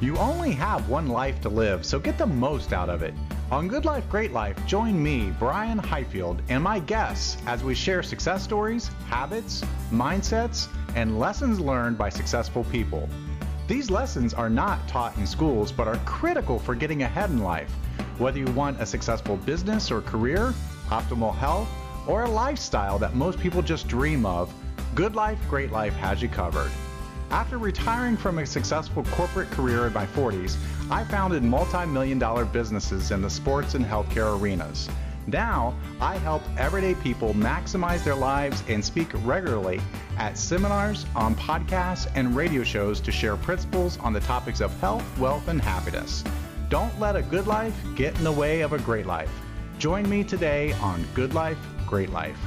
You only have one life to live, so get the most out of it. On Good Life, Great Life, join me, Brian Highfield, and my guests as we share success stories, habits, mindsets, and lessons learned by successful people. These lessons are not taught in schools, but are critical for getting ahead in life. Whether you want a successful business or career, optimal health, or a lifestyle that most people just dream of, Good Life, Great Life has you covered. After retiring from a successful corporate career in my 40s, I founded multi million dollar businesses in the sports and healthcare arenas. Now, I help everyday people maximize their lives and speak regularly at seminars, on podcasts, and radio shows to share principles on the topics of health, wealth, and happiness. Don't let a good life get in the way of a great life. Join me today on Good Life, Great Life.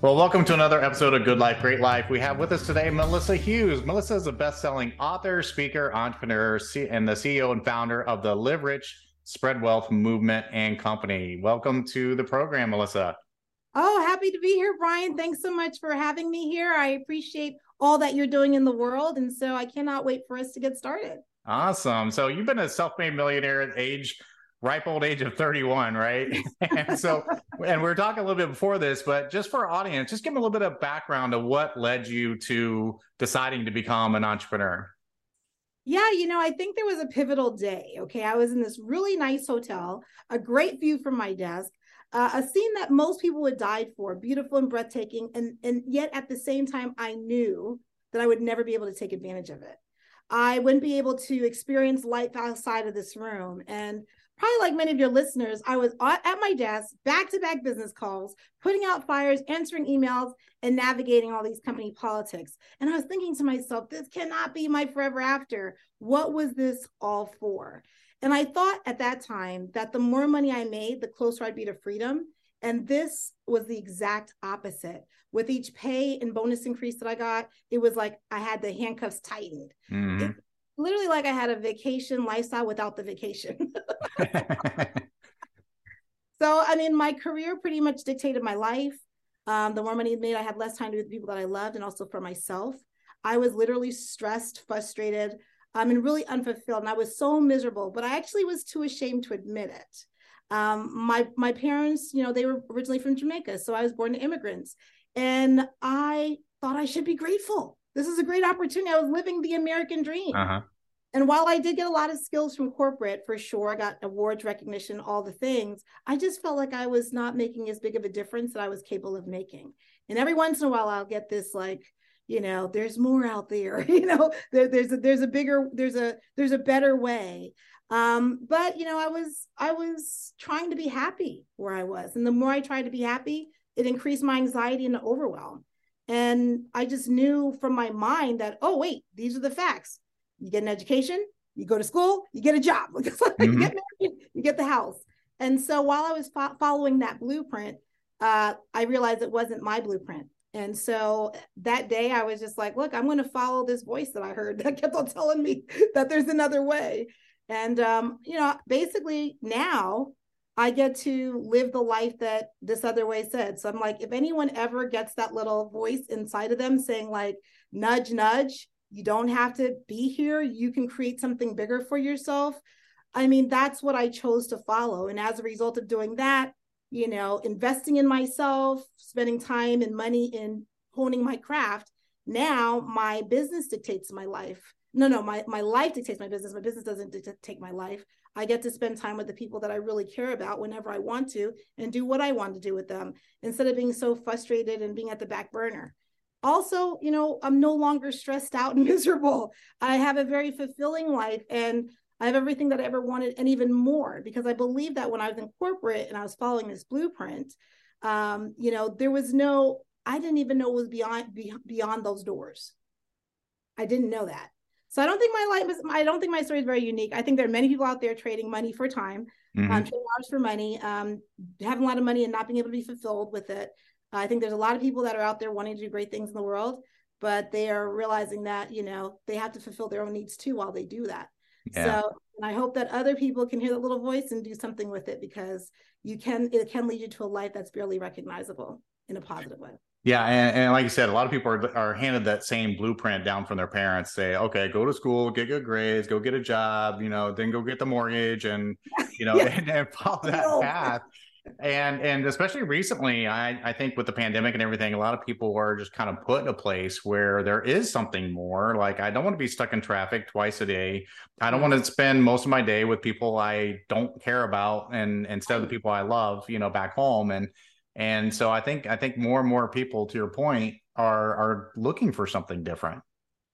Well, welcome to another episode of Good Life, Great Life. We have with us today Melissa Hughes. Melissa is a best-selling author, speaker, entrepreneur, and the CEO and founder of the Live Rich, Spread Wealth movement and company. Welcome to the program, Melissa. Oh, happy to be here, Brian. Thanks so much for having me here. I appreciate all that you're doing in the world, and so I cannot wait for us to get started. Awesome. So you've been a self-made millionaire at age ripe old age of 31, right? and so, and we are talking a little bit before this, but just for our audience, just give them a little bit of background of what led you to deciding to become an entrepreneur. Yeah, you know, I think there was a pivotal day. Okay. I was in this really nice hotel, a great view from my desk. Uh, a scene that most people would die for, beautiful and breathtaking, and and yet at the same time, I knew that I would never be able to take advantage of it. I wouldn't be able to experience life outside of this room. And probably like many of your listeners, I was at my desk, back to back business calls, putting out fires, answering emails, and navigating all these company politics. And I was thinking to myself, this cannot be my forever after. What was this all for? And I thought at that time that the more money I made, the closer I'd be to freedom. And this was the exact opposite. With each pay and bonus increase that I got, it was like I had the handcuffs tightened. Mm-hmm. It, literally like I had a vacation lifestyle without the vacation. so, I mean, my career pretty much dictated my life. Um, the more money made, I had less time to be with the people that I loved and also for myself. I was literally stressed, frustrated, um, and really unfulfilled. And I was so miserable, but I actually was too ashamed to admit it. Um, my my parents, you know, they were originally from Jamaica, so I was born to immigrants, and I thought I should be grateful this is a great opportunity. I was living the American dream. Uh-huh. And while I did get a lot of skills from corporate for sure, I got awards recognition, all the things, I just felt like I was not making as big of a difference that I was capable of making. And every once in a while, I'll get this like, you know, there's more out there. you know, there, there's a there's a bigger there's a there's a better way. Um, but you know, I was I was trying to be happy where I was, and the more I tried to be happy, it increased my anxiety and overwhelm. And I just knew from my mind that, oh, wait, these are the facts. You get an education, you go to school, you get a job, mm-hmm. you, get married, you get the house. And so while I was fo- following that blueprint, uh, I realized it wasn't my blueprint. And so that day I was just like, look, I'm going to follow this voice that I heard that kept on telling me that there's another way. And, um, you know, basically now I get to live the life that this other way said. So I'm like, if anyone ever gets that little voice inside of them saying, like, nudge, nudge, you don't have to be here, you can create something bigger for yourself. I mean, that's what I chose to follow. And as a result of doing that, you know, investing in myself, spending time and money in honing my craft, now my business dictates my life. No, no, my, my life dictates my business. My business doesn't dictate my life. I get to spend time with the people that I really care about whenever I want to and do what I want to do with them instead of being so frustrated and being at the back burner. Also, you know, I'm no longer stressed out and miserable. I have a very fulfilling life and I have everything that I ever wanted and even more because I believe that when I was in corporate and I was following this blueprint, um, you know, there was no, I didn't even know it was beyond beyond those doors. I didn't know that. So I don't think my life is, I don't think my story is very unique. I think there are many people out there trading money for time, mm-hmm. um, trading hours for money, um, having a lot of money and not being able to be fulfilled with it. I think there's a lot of people that are out there wanting to do great things in the world, but they are realizing that, you know, they have to fulfill their own needs too while they do that. Yeah. So, and I hope that other people can hear that little voice and do something with it because you can, it can lead you to a life that's barely recognizable in a positive way. Yeah, and, and, like you said, a lot of people are, are handed that same blueprint down from their parents. Say, okay, go to school, get good grades, go get a job, you know, then go get the mortgage, and you know, yeah. and, and, follow that path. And and especially recently, I I think with the pandemic and everything, a lot of people are just kind of put in a place where there is something more. Like I don't want to be stuck in traffic twice a day. I don't mm-hmm. want to spend most of my day with people I don't care about, and instead of the people I love, you know, back home and and so I think I think more and more people, to your point, are are looking for something different.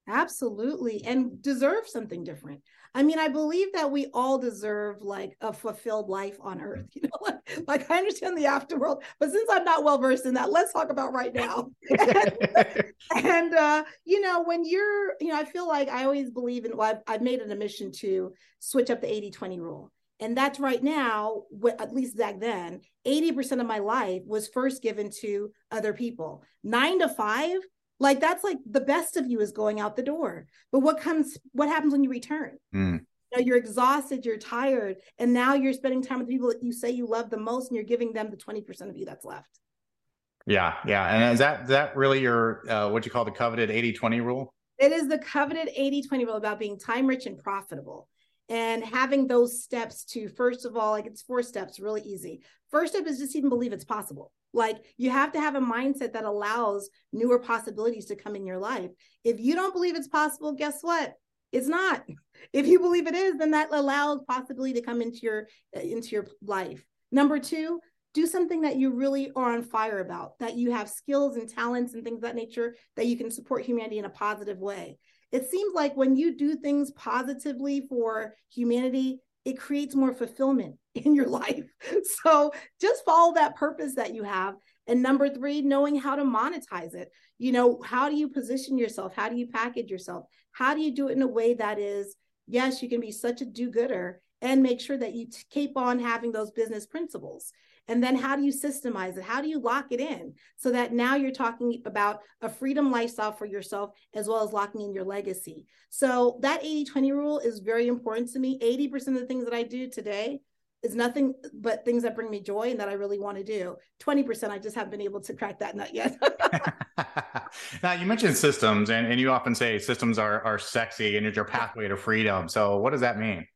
Absolutely, and deserve something different. I mean, I believe that we all deserve like a fulfilled life on earth. You know, like, like I understand the afterworld, but since I'm not well versed in that, let's talk about right now. and, and uh, you know, when you're, you know, I feel like I always believe in. Well, I've, I've made an admission to switch up the 80-20 rule. And that's right now, at least back then, 80% of my life was first given to other people. Nine to five, like that's like the best of you is going out the door. But what comes, what happens when you return? Mm. You know, you're exhausted, you're tired, and now you're spending time with people that you say you love the most, and you're giving them the 20% of you that's left. Yeah, yeah. And is that is that really your uh, what you call the coveted 80-20 rule? It is the coveted 80-20 rule about being time rich and profitable and having those steps to first of all like it's four steps really easy. First step is just even believe it's possible. Like you have to have a mindset that allows newer possibilities to come in your life. If you don't believe it's possible guess what? It's not. If you believe it is then that allows possibility to come into your uh, into your life. Number two do something that you really are on fire about that you have skills and talents and things of that nature that you can support humanity in a positive way it seems like when you do things positively for humanity, it creates more fulfillment in your life. So just follow that purpose that you have. And number three, knowing how to monetize it. You know, how do you position yourself? How do you package yourself? How do you do it in a way that is, yes, you can be such a do gooder and make sure that you keep on having those business principles. And then how do you systemize it? How do you lock it in so that now you're talking about a freedom lifestyle for yourself as well as locking in your legacy? So that 80 20 rule is very important to me. 80% of the things that I do today is nothing but things that bring me joy and that I really want to do. 20%, I just haven't been able to crack that nut yet. now you mentioned systems and, and you often say systems are, are sexy and it's your pathway to freedom. So what does that mean?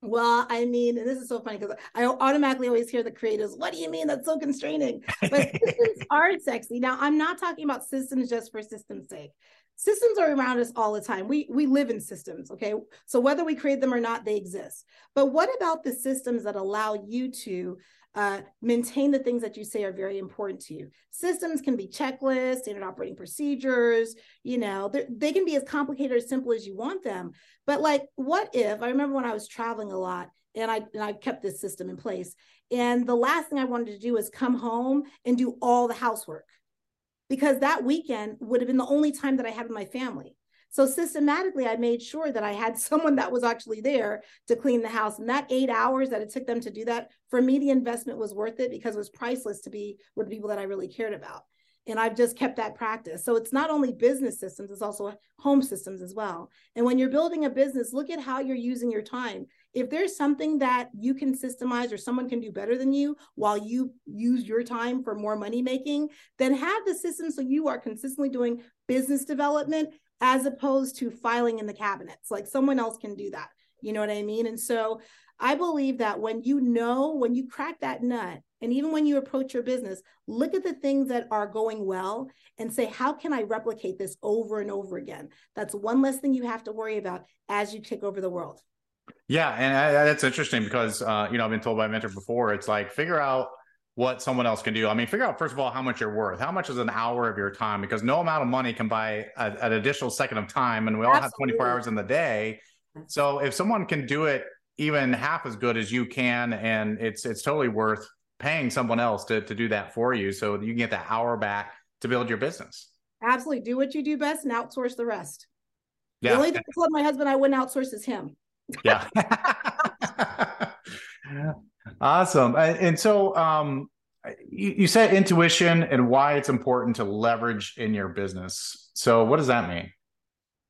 Well, I mean, and this is so funny because I automatically always hear the creators, what do you mean that's so constraining? But systems are sexy. Now, I'm not talking about systems just for system's sake. Systems are around us all the time. We we live in systems, okay? So whether we create them or not, they exist. But what about the systems that allow you to uh, maintain the things that you say are very important to you. Systems can be checklists, standard operating procedures, you know, they can be as complicated or simple as you want them. But like, what if I remember when I was traveling a lot and I and I kept this system in place. And the last thing I wanted to do was come home and do all the housework because that weekend would have been the only time that I had with my family. So systematically, I made sure that I had someone that was actually there to clean the house. And that eight hours that it took them to do that, for me, the investment was worth it because it was priceless to be with people that I really cared about. And I've just kept that practice. So it's not only business systems, it's also home systems as well. And when you're building a business, look at how you're using your time. If there's something that you can systemize or someone can do better than you while you use your time for more money making, then have the system so you are consistently doing business development as opposed to filing in the cabinets. Like someone else can do that. You know what I mean? And so I believe that when you know, when you crack that nut, and even when you approach your business, look at the things that are going well and say, how can I replicate this over and over again? That's one less thing you have to worry about as you take over the world. Yeah, and I, that's interesting because uh, you know I've been told by a mentor before. It's like figure out what someone else can do. I mean, figure out first of all how much you're worth. How much is an hour of your time? Because no amount of money can buy a, an additional second of time, and we all Absolutely. have 24 hours in the day. So if someone can do it even half as good as you can, and it's it's totally worth paying someone else to to do that for you, so you can get that hour back to build your business. Absolutely, do what you do best and outsource the rest. Yeah. The only thing I told my husband I wouldn't outsource is him. yeah. Awesome. And so um, you, you said intuition and why it's important to leverage in your business. So what does that mean?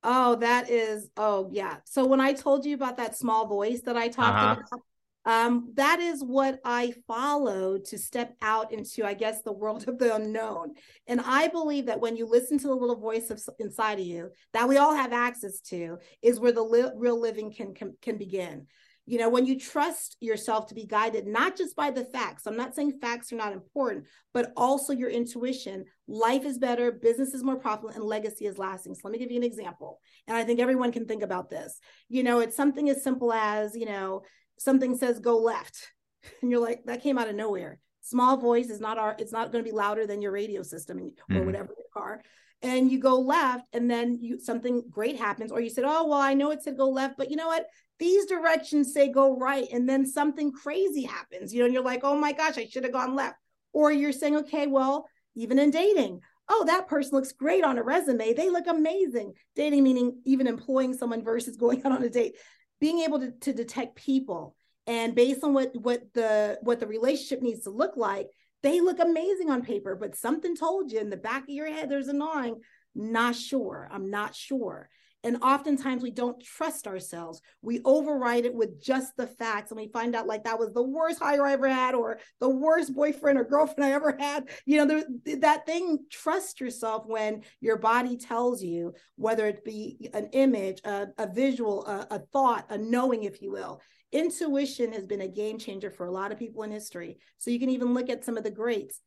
Oh, that is, oh, yeah. So when I told you about that small voice that I talked uh-huh. about, um, that is what I follow to step out into, I guess, the world of the unknown. And I believe that when you listen to the little voice of, inside of you that we all have access to, is where the li- real living can, can can begin. You know, when you trust yourself to be guided not just by the facts. I'm not saying facts are not important, but also your intuition. Life is better, business is more profitable, and legacy is lasting. So let me give you an example. And I think everyone can think about this. You know, it's something as simple as, you know, something says go left and you're like that came out of nowhere small voice is not our it's not going to be louder than your radio system or mm-hmm. whatever your car and you go left and then you something great happens or you said oh well i know it said go left but you know what? These directions say go right and then something crazy happens you know and you're like oh my gosh i should have gone left or you're saying okay well even in dating oh that person looks great on a resume they look amazing. Dating meaning even employing someone versus going out on a date. Being able to, to detect people and based on what what the what the relationship needs to look like they look amazing on paper but something told you in the back of your head there's a gnawing not sure i'm not sure and oftentimes we don't trust ourselves. We override it with just the facts. And we find out like that was the worst hire I ever had or the worst boyfriend or girlfriend I ever had. You know, that thing, trust yourself when your body tells you, whether it be an image, a, a visual, a, a thought, a knowing, if you will. Intuition has been a game changer for a lot of people in history. So you can even look at some of the greats.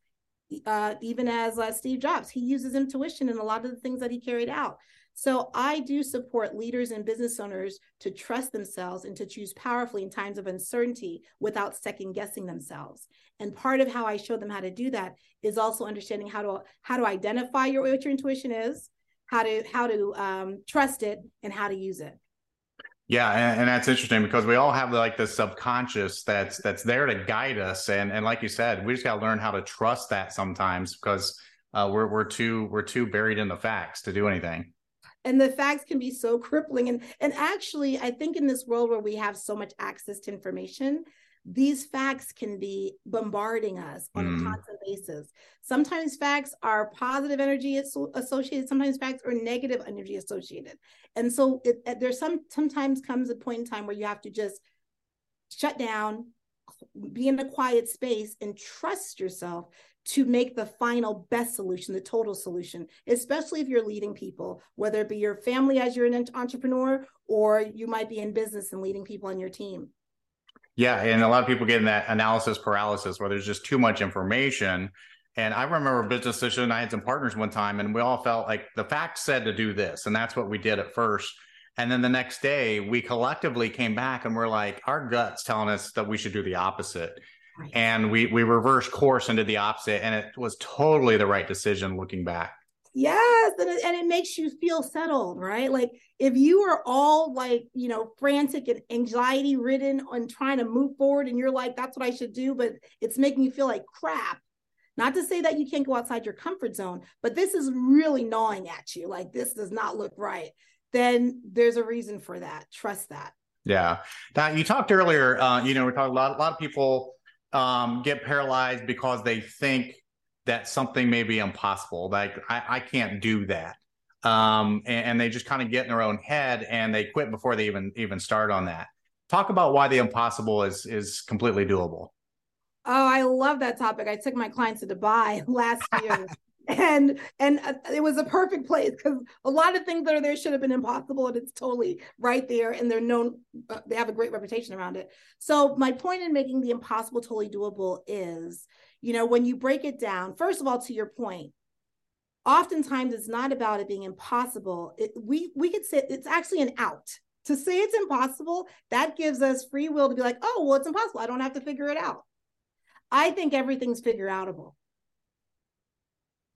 Uh, even as uh, Steve Jobs, he uses intuition in a lot of the things that he carried out. So I do support leaders and business owners to trust themselves and to choose powerfully in times of uncertainty without second guessing themselves. And part of how I show them how to do that is also understanding how to how to identify your what your intuition is, how to how to um, trust it, and how to use it. Yeah, and, and, that's interesting because we all have like the subconscious that's that's there to guide us, and and like you said, we just got to learn how to trust that sometimes because uh, we're we're too we're too buried in the facts to do anything. And the facts can be so crippling. And and actually i think in this world where we have so much access to information these facts can be bombarding us on mm. a constant basis sometimes facts are positive energy associated sometimes facts are negative energy associated and so it, there's some sometimes comes a point in time where you have to just shut down be in a quiet space and trust yourself to make the final best solution, the total solution, especially if you're leading people, whether it be your family as you're an entrepreneur or you might be in business and leading people on your team. Yeah. And a lot of people get in that analysis paralysis where there's just too much information. And I remember a business decision. I had some partners one time and we all felt like the facts said to do this. And that's what we did at first. And then the next day, we collectively came back and we're like, our guts telling us that we should do the opposite. Right. And we we reversed course into the opposite, and it was totally the right decision looking back. Yes, and it, and it makes you feel settled, right? Like if you are all like you know frantic and anxiety ridden on trying to move forward, and you're like, "That's what I should do," but it's making you feel like crap. Not to say that you can't go outside your comfort zone, but this is really gnawing at you. Like this does not look right. Then there's a reason for that. Trust that. Yeah. Now you talked earlier. Uh, you know, we're talking a lot. A lot of people um, get paralyzed because they think that something may be impossible. Like I, I can't do that. Um, and, and, they just kind of get in their own head and they quit before they even even start on that. Talk about why the impossible is is completely doable. Oh, I love that topic. I took my clients to Dubai last year and and uh, it was a perfect place because a lot of things that are there should have been impossible and it's totally right there and they're known uh, they have a great reputation around it so my point in making the impossible totally doable is you know when you break it down first of all to your point oftentimes it's not about it being impossible. It, we we could say it's actually an out. To say it's impossible that gives us free will to be like oh well it's impossible. I don't have to figure it out. I think everything's figure outable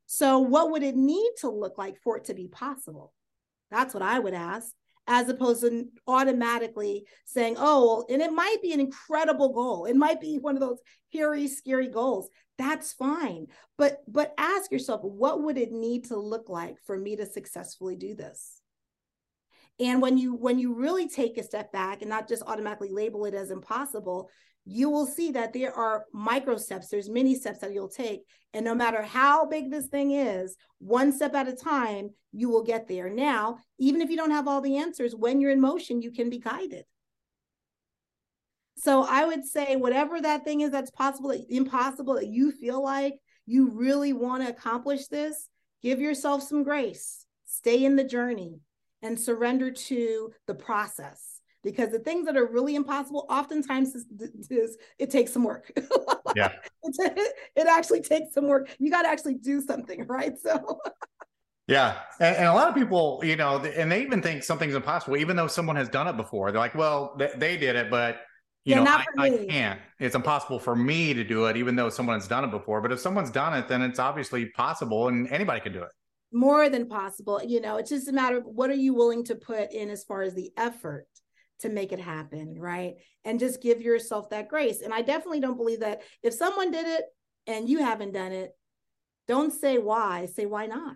so, what would it need to look like for it to be possible? That's what I would ask, as opposed to automatically saying, oh, and it might be an incredible goal. It might be one of those hairy, scary goals. That's fine. But but ask yourself, what would it need to look like for me to successfully do this? And when you when you really take a step back and not just automatically label it as impossible, you will see that there are micro steps, there's many steps that you'll take. And no matter how big this thing is, one step at a time, you will get there. Now, even if you don't have all the answers, when you're in motion, you can be guided. So I would say whatever that thing is that's possible, impossible that you feel like you really want to accomplish this, give yourself some grace. Stay in the journey and surrender to the process because the things that are really impossible oftentimes is, is it takes some work. Yeah. It, it actually takes some work. You got to actually do something right? So yeah. And, and, a lot of people you know and they even think something's impossible even though someone has done it before. They're like well they, they did it but you yeah, know I, I, can't. It's impossible for me to do it even though someone's done it before. But if someone's done it then it's obviously possible and anybody can do it. More than possible. You know it's just a matter of what are you willing to put in as far as the effort to make it happen, right? And just give yourself that grace. And I definitely don't believe that if someone did it and you haven't done it, don't say why, say why not?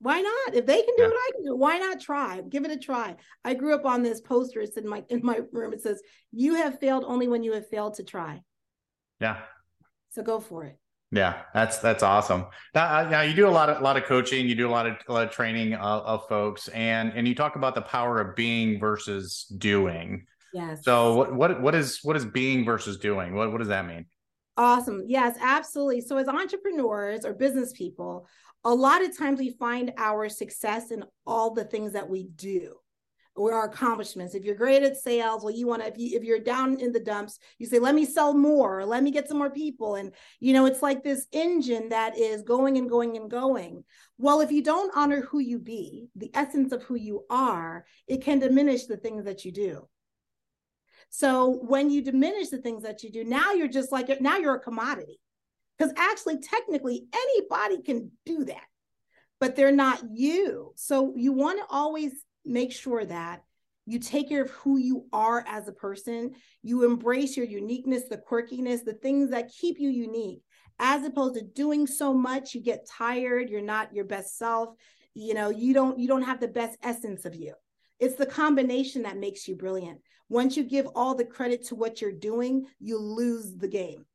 Why not? If they can do yeah. it, I can do it. Why not try? Give it a try. I grew up on this poster. It's in my in my room. It says, "You have failed only when you have failed to try." Yeah. So go for it. Yeah, that's that's awesome. Now, uh, now you do a lot of a lot of coaching, you do a lot of, a lot of training of, of folks, and and you talk about the power of being versus doing. Yes. So what what what is what is being versus doing? What what does that mean? Awesome. Yes, absolutely. So as entrepreneurs or business people, a lot of times we find our success in all the things that we do or our accomplishments. If you're great at sales, well, you want to, if, you, if you're down in the dumps, you say, let me sell more, or let me get some more people. And, you know, it's like this engine that is going and going and going. Well, if you don't honor who you be, the essence of who you are, it can diminish the things that you do. So when you diminish the things that you do, now you're just like, now you're a commodity. Because actually, technically, anybody can do that, but they're not you. So you want to always make sure that you take care of who you are as a person. You embrace your uniqueness, the quirkiness, the things that keep you unique, as opposed to doing so much, you get tired, you're not your best self. You know, you don't you don't have the best essence of you. It's the combination that makes you brilliant. Once you give all the credit to what you're doing, you lose the game.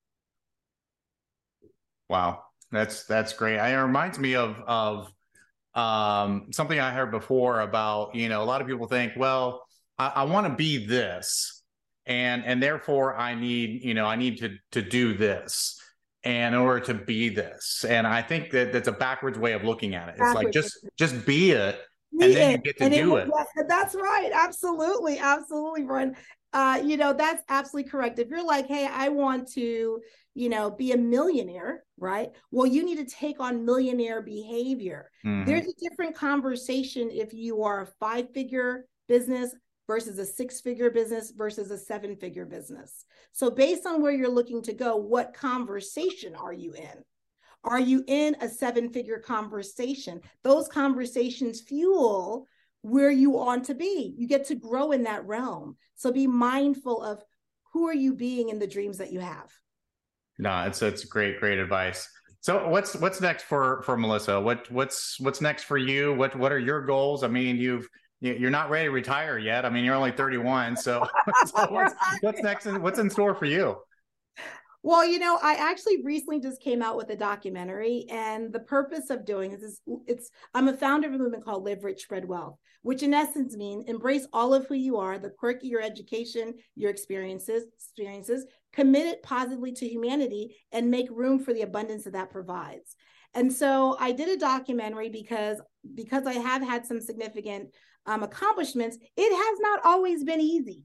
Wow. That's that's great. It reminds me of of um, something I heard before about, you know, a lot of people think, well, I, I want to be this, and and therefore I need, you know, I need to to do this, and in order to be this, and I think that that's a backwards way of looking at it. It's backwards. like just just be it, be and then it. you get to and do it. it. That's right. Absolutely, absolutely, Brian. Uh, you know, that's absolutely correct. If you're like, hey, I want to, you know, be a millionaire, right? Well, you need to take on millionaire behavior. Mm-hmm. There's a different conversation if you are a five figure business versus a six figure business versus a seven figure business. So, based on where you're looking to go, what conversation are you in? Are you in a seven figure conversation? Those conversations fuel where you want to be. You get to grow in that realm. So, be mindful of who are you being in the dreams that you have. No, it's it's great, great advice. So what's what's next for for Melissa? What what's what's next for you? What what are your goals? I mean, you've you're not ready to retire yet. I mean, you're only 31. So, so what's, what's next? What's in store for you? Well, you know, I actually recently just came out with a documentary, and the purpose of doing this is it's I'm a founder of a movement called Live Rich, Spread Wealth, which in essence means embrace all of who you are, the quirky, your education, your experiences, experiences, commit it positively to humanity, and make room for the abundance that that provides. And so I did a documentary because because I have had some significant um, accomplishments. It has not always been easy.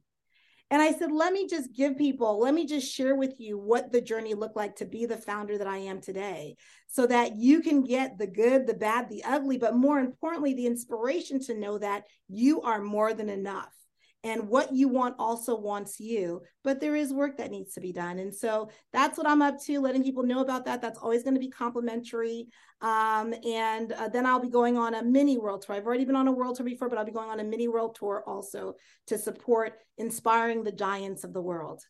And I said, let me just give people, let me just share with you what the journey looked like to be the founder that I am today, so that you can get the good, the bad, the ugly, but more importantly, the inspiration to know that you are more than enough and what you want also wants you but there is work that needs to be done. And so that's what i'm up to letting people know about that. That's always going to be complimentary. Um, and uh, then i'll be going on a mini world tour. I've already been on a world tour before but i'll be going on a mini world tour also to support inspiring the giants of the world.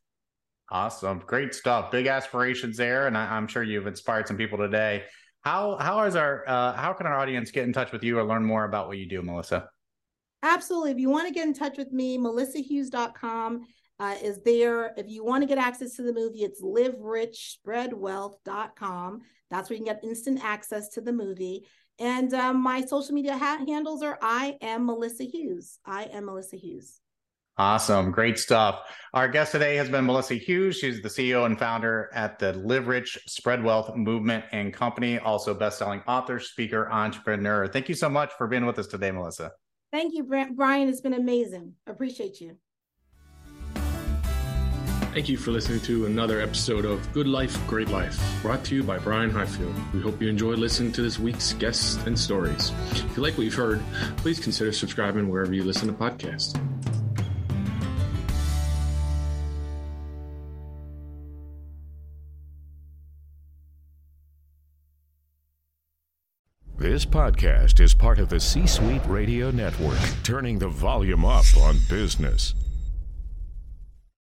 Awesome. Great stuff. Big aspirations there and I, am sure you've inspired some people today. How how is our uh, how can our audience get in touch with you or learn more about what you do melissa Absolutely. If you want to get in touch with me, melissahughes.com uh, is there. If you want to get access to the movie, it's liverichspreadwealth.com. That's where you can get instant access to the movie. And um, my social media ha- handles are I am Melissa Hughes. I am Melissa Hughes. Awesome. Great stuff. Our guest today has been Melissa Hughes. She's the CEO and founder at the Live Rich Spread Wealth Movement and Company, also best-selling author, speaker, entrepreneur. Thank you so much for being with us today, Melissa. Thank you, Brian. It's been amazing. Appreciate you. Thank you for listening to another episode of Good Life, Great Life, brought to you by Brian Highfield. We hope you enjoyed listening to this week's guests and stories. If you like what you've heard, please consider subscribing wherever you listen to podcasts. This podcast is part of the C Suite Radio Network, turning the volume up on business.